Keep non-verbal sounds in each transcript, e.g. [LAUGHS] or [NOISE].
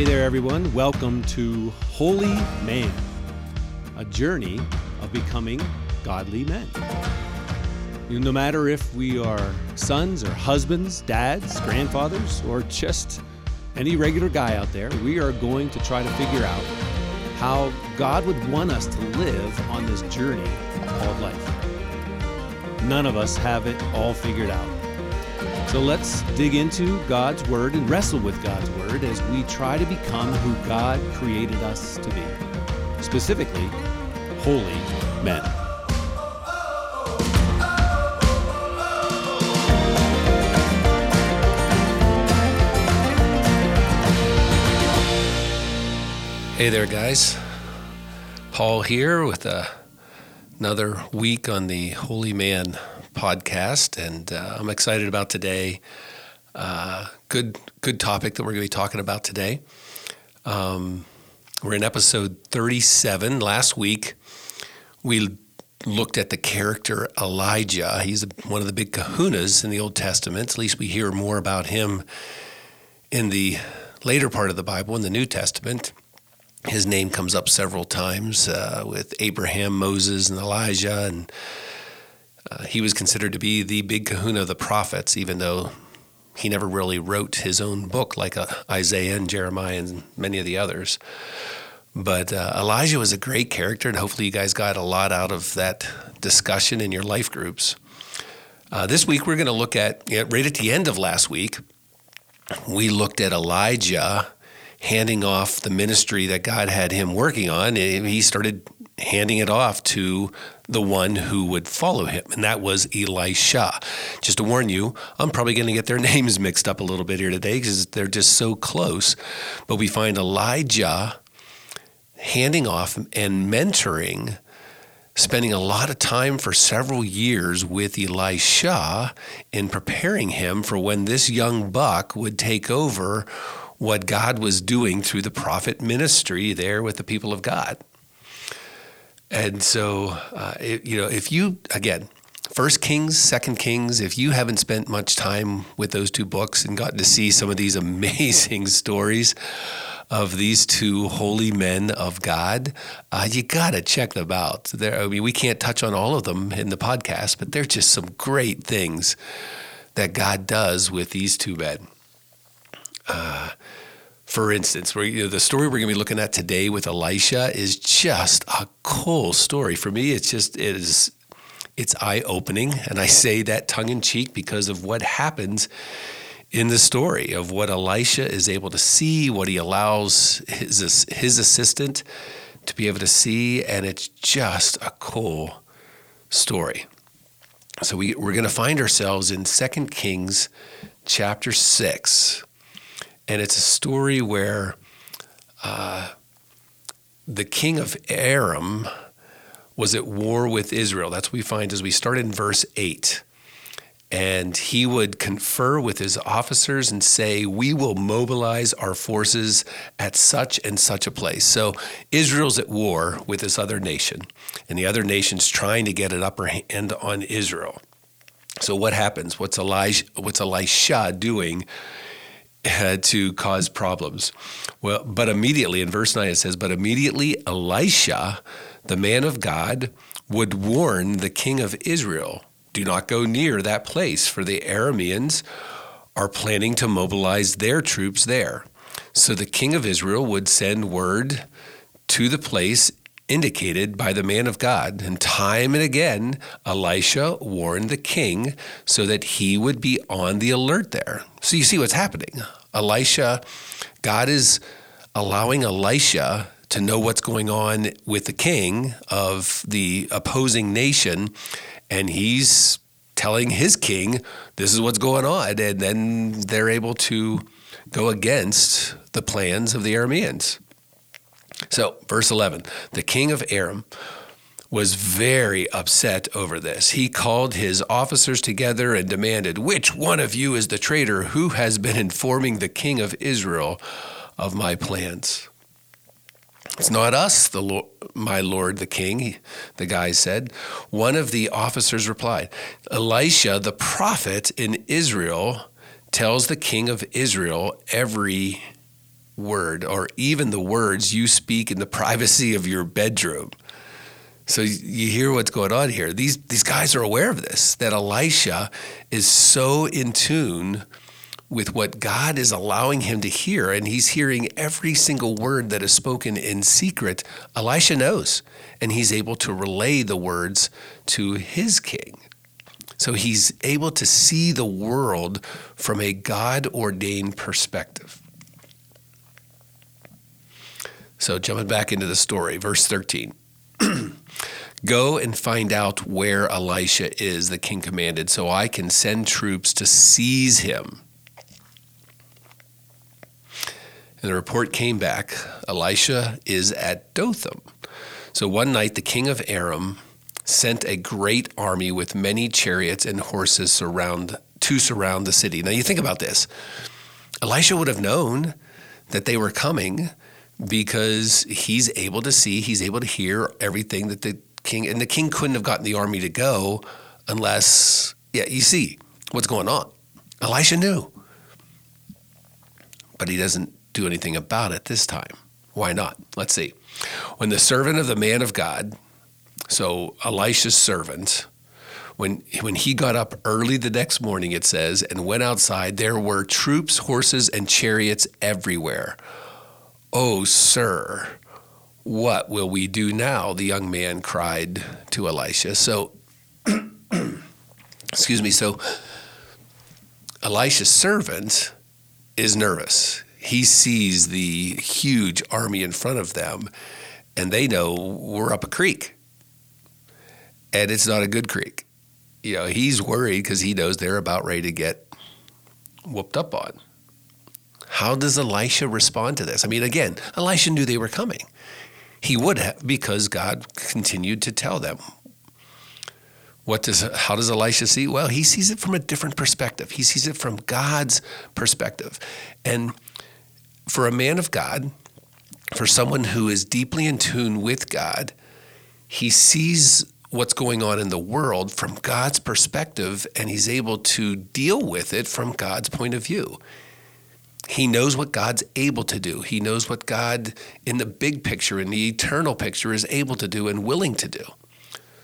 Hey there, everyone. Welcome to Holy Man, a journey of becoming godly men. No matter if we are sons or husbands, dads, grandfathers, or just any regular guy out there, we are going to try to figure out how God would want us to live on this journey called life. None of us have it all figured out. So let's dig into God's Word and wrestle with God's Word as we try to become who God created us to be. Specifically, holy men. Hey there, guys. Paul here with another week on the Holy Man podcast, and uh, I'm excited about today. Uh, good, good topic that we're going to be talking about today. Um, we're in episode 37. Last week, we looked at the character Elijah. He's one of the big kahunas in the Old Testament. At least we hear more about him in the later part of the Bible, in the New Testament. His name comes up several times uh, with Abraham, Moses, and Elijah, and uh, he was considered to be the big kahuna of the prophets, even though he never really wrote his own book like uh, Isaiah and Jeremiah and many of the others. But uh, Elijah was a great character, and hopefully, you guys got a lot out of that discussion in your life groups. Uh, this week, we're going to look at, right at the end of last week, we looked at Elijah handing off the ministry that God had him working on. He started handing it off to the one who would follow him, and that was Elisha. Just to warn you, I'm probably going to get their [LAUGHS] names mixed up a little bit here today because they're just so close. But we find Elijah handing off and mentoring, spending a lot of time for several years with Elisha in preparing him for when this young buck would take over what God was doing through the prophet ministry there with the people of God. And so, uh, it, you know, if you, again, First Kings, Second Kings, if you haven't spent much time with those two books and gotten to see some of these [LAUGHS] amazing stories of these two holy men of God, uh, you got to check them out. There, I mean, we can't touch on all of them in the podcast, but they're just some great things that God does with these two men. Uh, for instance, where you know, the story we're going to be looking at today with Elisha is just a cool story. For me, it's just it is it's eye opening, and I say that tongue in cheek because of what happens in the story of what Elisha is able to see, what he allows his his assistant to be able to see, and it's just a cool story. So we, we're going to find ourselves in 2 Kings chapter 6 and it's a story where uh, the king of Aram was at war with Israel. That's what we find as we start in verse 8. And he would confer with his officers and say, We will mobilize our forces at such and such a place. So Israel's at war with this other nation, and the other nation's trying to get an upper hand on Israel. So what happens? What's what's Elisha doing? To cause problems. Well, but immediately in verse 9 it says, But immediately Elisha, the man of God, would warn the king of Israel, Do not go near that place, for the Arameans are planning to mobilize their troops there. So the king of Israel would send word to the place indicated by the man of God. And time and again, Elisha warned the king so that he would be on the alert there. So you see what's happening. Elisha, God is allowing Elisha to know what's going on with the king of the opposing nation. And he's telling his king, this is what's going on. And then they're able to go against the plans of the Arameans. So, verse 11 the king of Aram was very upset over this. He called his officers together and demanded, Which one of you is the traitor who has been informing the king of Israel of my plans? It's not us, the my lord, the king, the guy said. One of the officers replied, Elisha, the prophet in Israel, tells the king of Israel every word or even the words you speak in the privacy of your bedroom. So you hear what's going on here. These these guys are aware of this that Elisha is so in tune with what God is allowing him to hear and he's hearing every single word that is spoken in secret. Elisha knows and he's able to relay the words to his king. So he's able to see the world from a God ordained perspective. So, jumping back into the story, verse 13. [CLEARS THROAT] Go and find out where Elisha is, the king commanded, so I can send troops to seize him. And the report came back Elisha is at Dothan. So one night the king of Aram sent a great army with many chariots and horses surround to surround the city. Now you think about this. Elisha would have known that they were coming because he's able to see, he's able to hear everything that the king and the king couldn't have gotten the army to go unless yeah, you see what's going on. Elisha knew. But he doesn't do anything about it this time. Why not? Let's see. When the servant of the man of God so Elisha's servant, when when he got up early the next morning, it says, and went outside, there were troops, horses, and chariots everywhere. Oh, sir, what will we do now? The young man cried to Elisha. So, [CLEARS THROAT] excuse me. So, Elisha's servant is nervous. He sees the huge army in front of them, and they know we're up a creek and it's not a good creek. You know, he's worried because he knows they're about ready to get whooped up on. How does Elisha respond to this? I mean, again, Elisha knew they were coming. He would have because God continued to tell them. What does how does Elisha see? Well, he sees it from a different perspective. He sees it from God's perspective. And for a man of God, for someone who is deeply in tune with God, he sees what's going on in the world from God's perspective, and he's able to deal with it from God's point of view. He knows what God's able to do. He knows what God, in the big picture, in the eternal picture, is able to do and willing to do.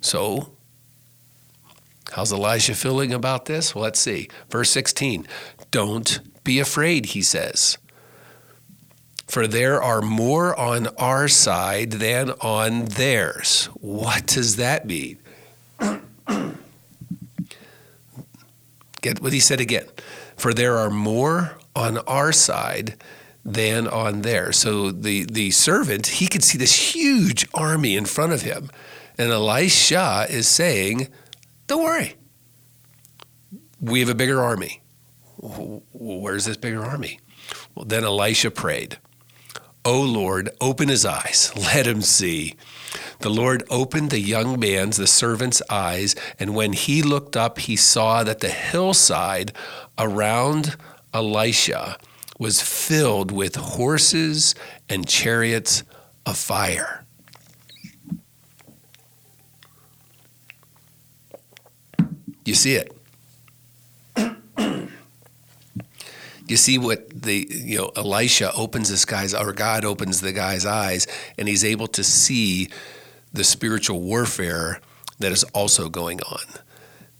So, how's Elijah feeling about this? Well, let's see. Verse 16 Don't be afraid, he says for there are more on our side than on theirs. What does that mean? [CLEARS THROAT] Get what he said again. For there are more on our side than on theirs. So the, the servant, he could see this huge army in front of him. And Elisha is saying, Don't worry. We have a bigger army. Where's this bigger army? Well, then Elisha prayed. O Lord, open his eyes, [LAUGHS] let him see. The Lord opened the young man's, the servant's eyes, and when he looked up, he saw that the hillside around Elisha was filled with horses and chariots of fire. You see it. [CLEARS THROAT] you see what the you know Elisha opens this guy's or God opens the guy's eyes and he's able to see the spiritual warfare that is also going on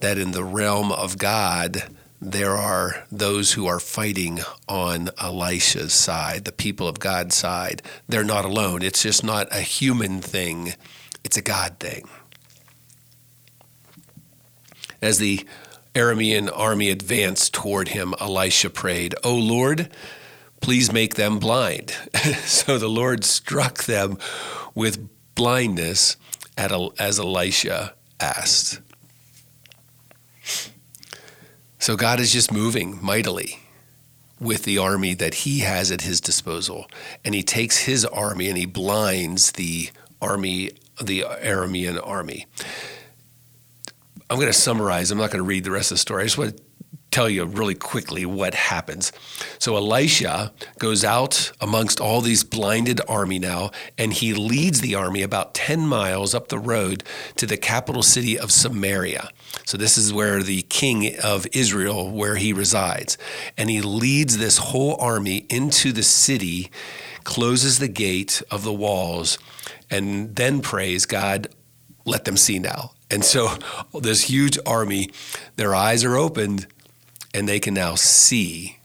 that in the realm of God there are those who are fighting on Elisha's side the people of God's side they're not alone it's just not a human thing it's a God thing as the Aramean army advanced toward him, Elisha prayed, O Lord, please make them blind. [LAUGHS] so the Lord struck them with blindness as Elisha asked. So God is just moving mightily with the army that he has at his disposal. And he takes his army and he blinds the army, the Aramean army. I'm going to summarize. I'm not going to read the rest of the story. I just want to tell you really quickly what happens. So Elisha goes out amongst all these blinded army now, and he leads the army about 10 miles up the road to the capital city of Samaria. So this is where the king of Israel where he resides. And he leads this whole army into the city, closes the gate of the walls, and then prays, God, let them see now. And so [LAUGHS] this huge army, their eyes are opened and they can now see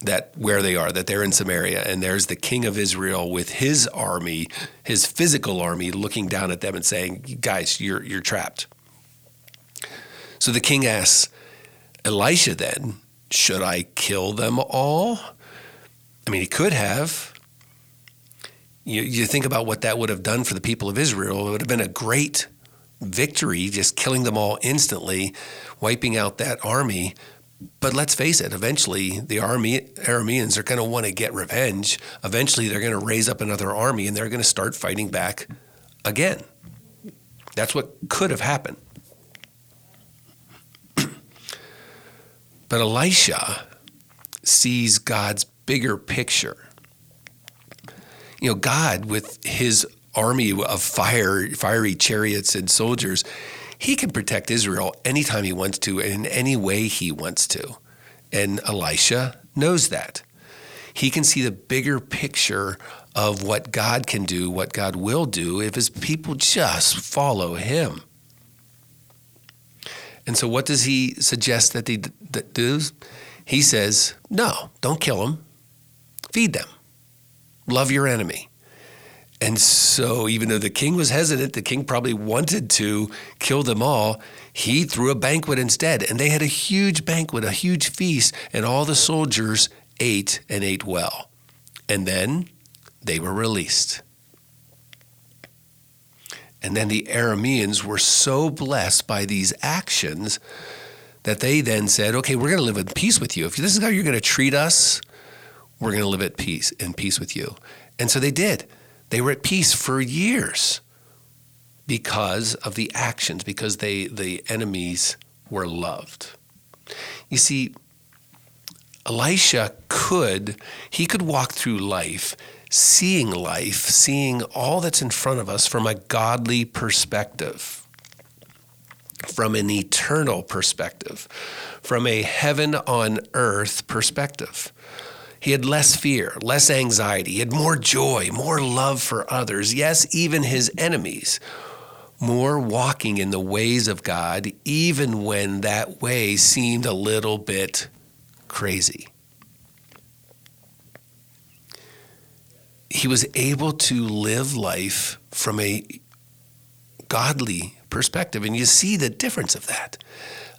that where they are, that they're in Samaria, and there's the king of Israel with his army, his physical army, looking down at them and saying, "Guys, you're you're trapped." So the king asks Elisha, "Then should I kill them all?" I mean, he could have. You, you think about what that would have done for the people of Israel. It would have been a great victory, just killing them all instantly, wiping out that army. But let's face it, eventually the army, Arameans are going to want to get revenge. Eventually they're going to raise up another army and they're going to start fighting back again. That's what could have happened. [CLEARS THROAT] but Elisha sees God's bigger picture. You know, God, with his army of fire, fiery chariots and soldiers, he can protect Israel anytime he wants to and in any way he wants to. And Elisha knows that. He can see the bigger picture of what God can do, what God will do if his people just follow him. And so, what does he suggest that they do? He says, No, don't kill them, feed them, love your enemy. And so, even though the king was hesitant, the king probably wanted to kill them all. He threw a banquet instead. And they had a huge banquet, a huge feast, and all the soldiers ate and ate well. And then they were released. And then the Arameans were so blessed by these actions that they then said, okay, we're going to live in peace with you. If this is how you're going to treat us, we're going to live at peace in peace with you. And so they did. They were at peace for years because of the actions, because they, the enemies were loved. You see, Elisha could, he could walk through life seeing life, seeing all that's in front of us from a godly perspective, from an eternal perspective, from a heaven on earth perspective. He had less fear, less anxiety, he had more joy, more love for others, yes, even his enemies, more walking in the ways of God, even when that way seemed a little bit crazy. He was able to live life from a godly perspective. And you see the difference of that,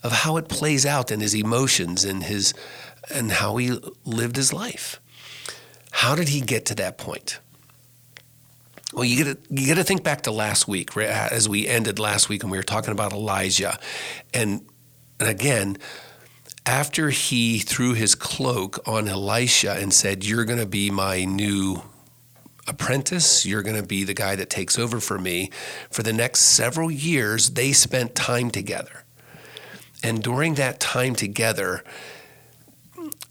of how it plays out in his emotions and his and how he lived his life. How did he get to that point? Well, you get to, you to think back to last week, right, as we ended last week, and we were talking about Elijah, and and again, after he threw his cloak on Elisha and said, "You're going to be my new apprentice. You're going to be the guy that takes over for me." For the next several years, they spent time together, and during that time together,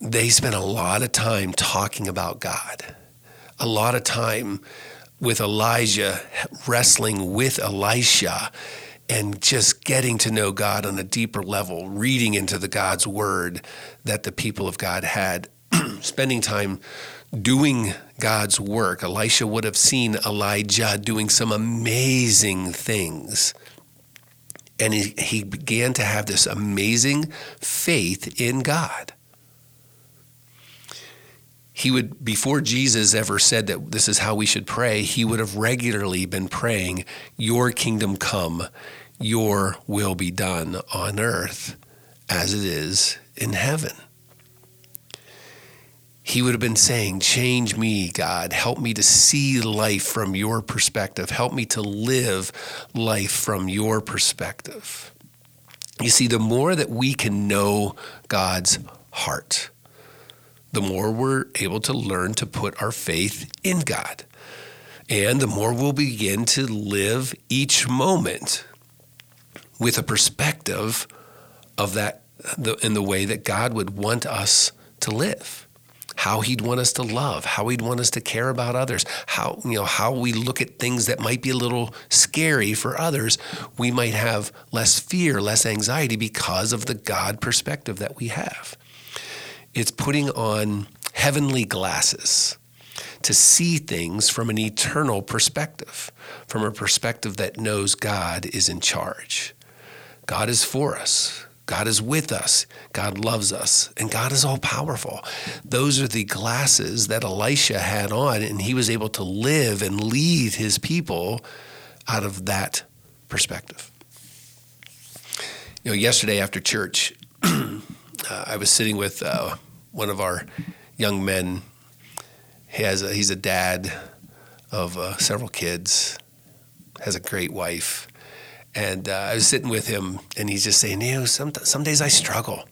they spent a lot of time talking about God, a lot of time with Elijah wrestling with Elisha and just getting to know God on a deeper level, reading into the God's word that the people of God had, [CLEARS THROAT] spending time doing God's work. Elisha would have seen Elijah doing some amazing things. And he, he began to have this amazing faith in God he would before Jesus ever said that this is how we should pray, he would have regularly been praying, "Your kingdom come, your will be done on earth as it is in heaven." He would have been saying, Change me, God. Help me to see life from your perspective. Help me to live life from your perspective. You see, the more that we can know God's heart, the more we're able to learn to put our faith in God. And the more we'll begin to live each moment with a perspective of that the, in the way that God would want us to live how he'd want us to love, how he'd want us to care about others, how you know how we look at things that might be a little scary for others, we might have less fear, less anxiety because of the God perspective that we have. It's putting on heavenly glasses to see things from an eternal perspective, from a perspective that knows God is in charge. God is for us. God is with us. God loves us. And God is all powerful. Those are the glasses that Elisha had on, and he was able to live and lead his people out of that perspective. You know, yesterday after church, [CLEARS THROAT] uh, I was sitting with uh, one of our young men. He has a, he's a dad of uh, several kids, has a great wife and uh, I was sitting with him, and he's just saying, you know, some some days I struggle.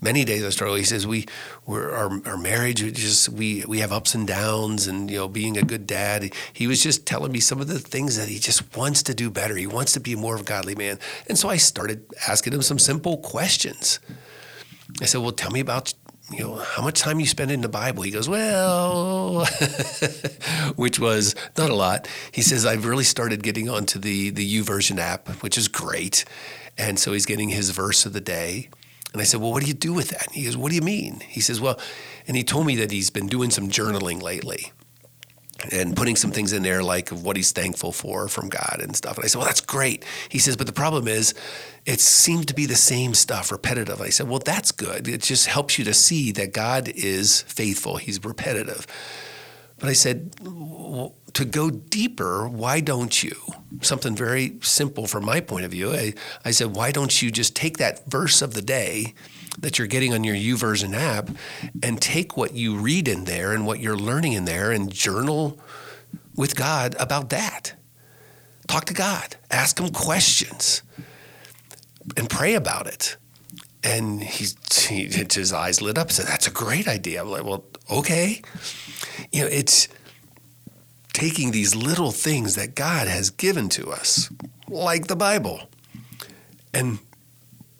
Many days I struggle. He says we, we're, our, our marriage, we just we we have ups and downs, and you know, being a good dad. He was just telling me some of the things that he just wants to do better. He wants to be more of a godly man, and so I started asking him some simple questions. I said, "Well, tell me about you know, how much time you spend in the Bible? He goes, well, [LAUGHS] which was not a lot. He says, I've really started getting onto the, the YouVersion app, which is great. And so he's getting his verse of the day. And I said, well, what do you do with that? And he goes, what do you mean? He says, well, and he told me that he's been doing some journaling lately and putting some things in there like what he's thankful for from God and stuff. And I said, Well, that's great. He says, But the problem is, it seemed to be the same stuff, repetitive. I said, Well, that's good. It just helps you to see that God is faithful, He's repetitive. But I said, well, to go deeper, why don't you? Something very simple from my point of view. I, I said, why don't you just take that verse of the day that you're getting on your YouVersion app and take what you read in there and what you're learning in there and journal with God about that. Talk to God, ask him questions, and pray about it. And he's, he, his eyes lit up said, That's a great idea. I'm like, Well, okay. You know, it's taking these little things that God has given to us, like the Bible, and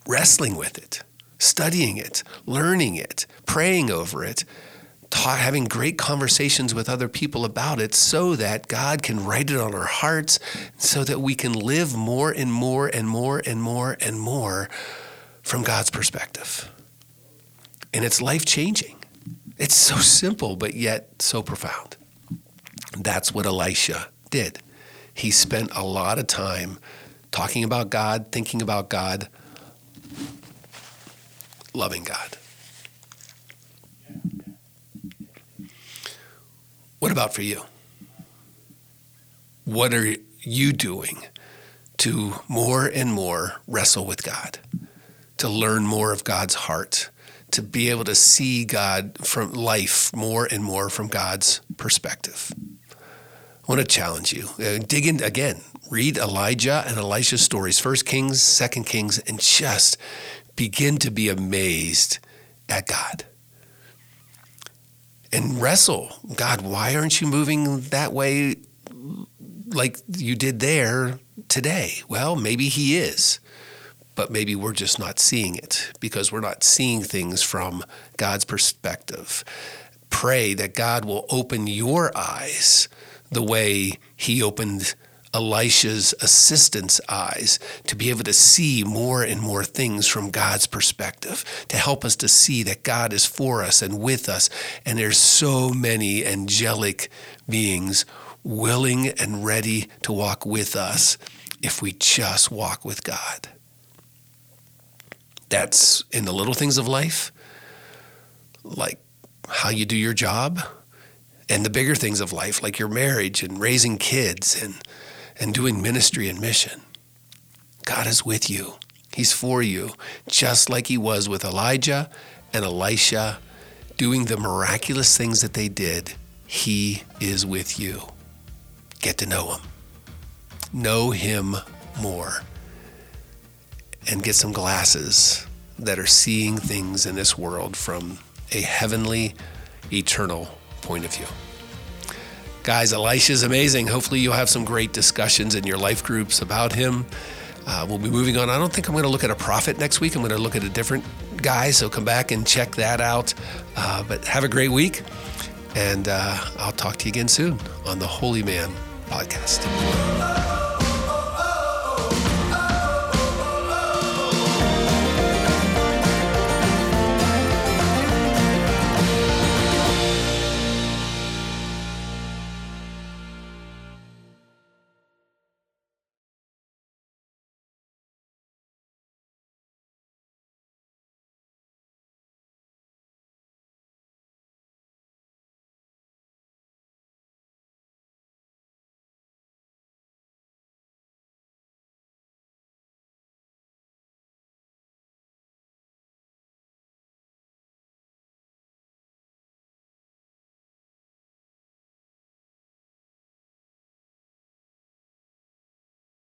wrestling with it studying it, learning it, praying over it, having great conversations with other people about it so that God can write it on our hearts, so that we can live more and more and more and more and more from God's perspective. And it's life changing. It's so simple, but yet so profound. That's what Elisha did. He spent a lot of time talking about God, thinking about God, loving God. What about for you? What are you doing to more and more wrestle with God, to learn more of God's heart, to be able to see God from life more and more from God's perspective? I want to challenge you. Uh, dig in again. Read Elijah and Elisha's stories, First Kings, Second Kings, and just begin to be amazed at God and wrestle God, why aren't you moving that way like you did there today? Well, maybe He is, but maybe we're just not seeing it because we're not seeing things from God's perspective. Pray that God will open your eyes the way He opened Elisha's assistant's eyes to be able to see more and more things from God's perspective, to help us to see that God is for us and with us. And there's so many angelic beings willing and ready to walk with us if we just walk with God. That's in the little things of life, like how you do your job, and the bigger things of life, like your marriage and raising kids and and doing ministry and mission. God is with you. He's for you, just like he was with Elijah and Elisha doing the miraculous things that they did. He is with you. Get to know him. Know him more. And get some glasses that are seeing things in this world from a heavenly, eternal point of view. Guys, Elisha's amazing. Hopefully, you'll have some great discussions in your life groups about him. uh, we'll be moving on. I don't think I'm going to look at a prophet next week. I'm going to look at a different guy. So come back and check that out. Uh, but have a great week. And uh, I'll talk to you again soon on the Holy Man podcast.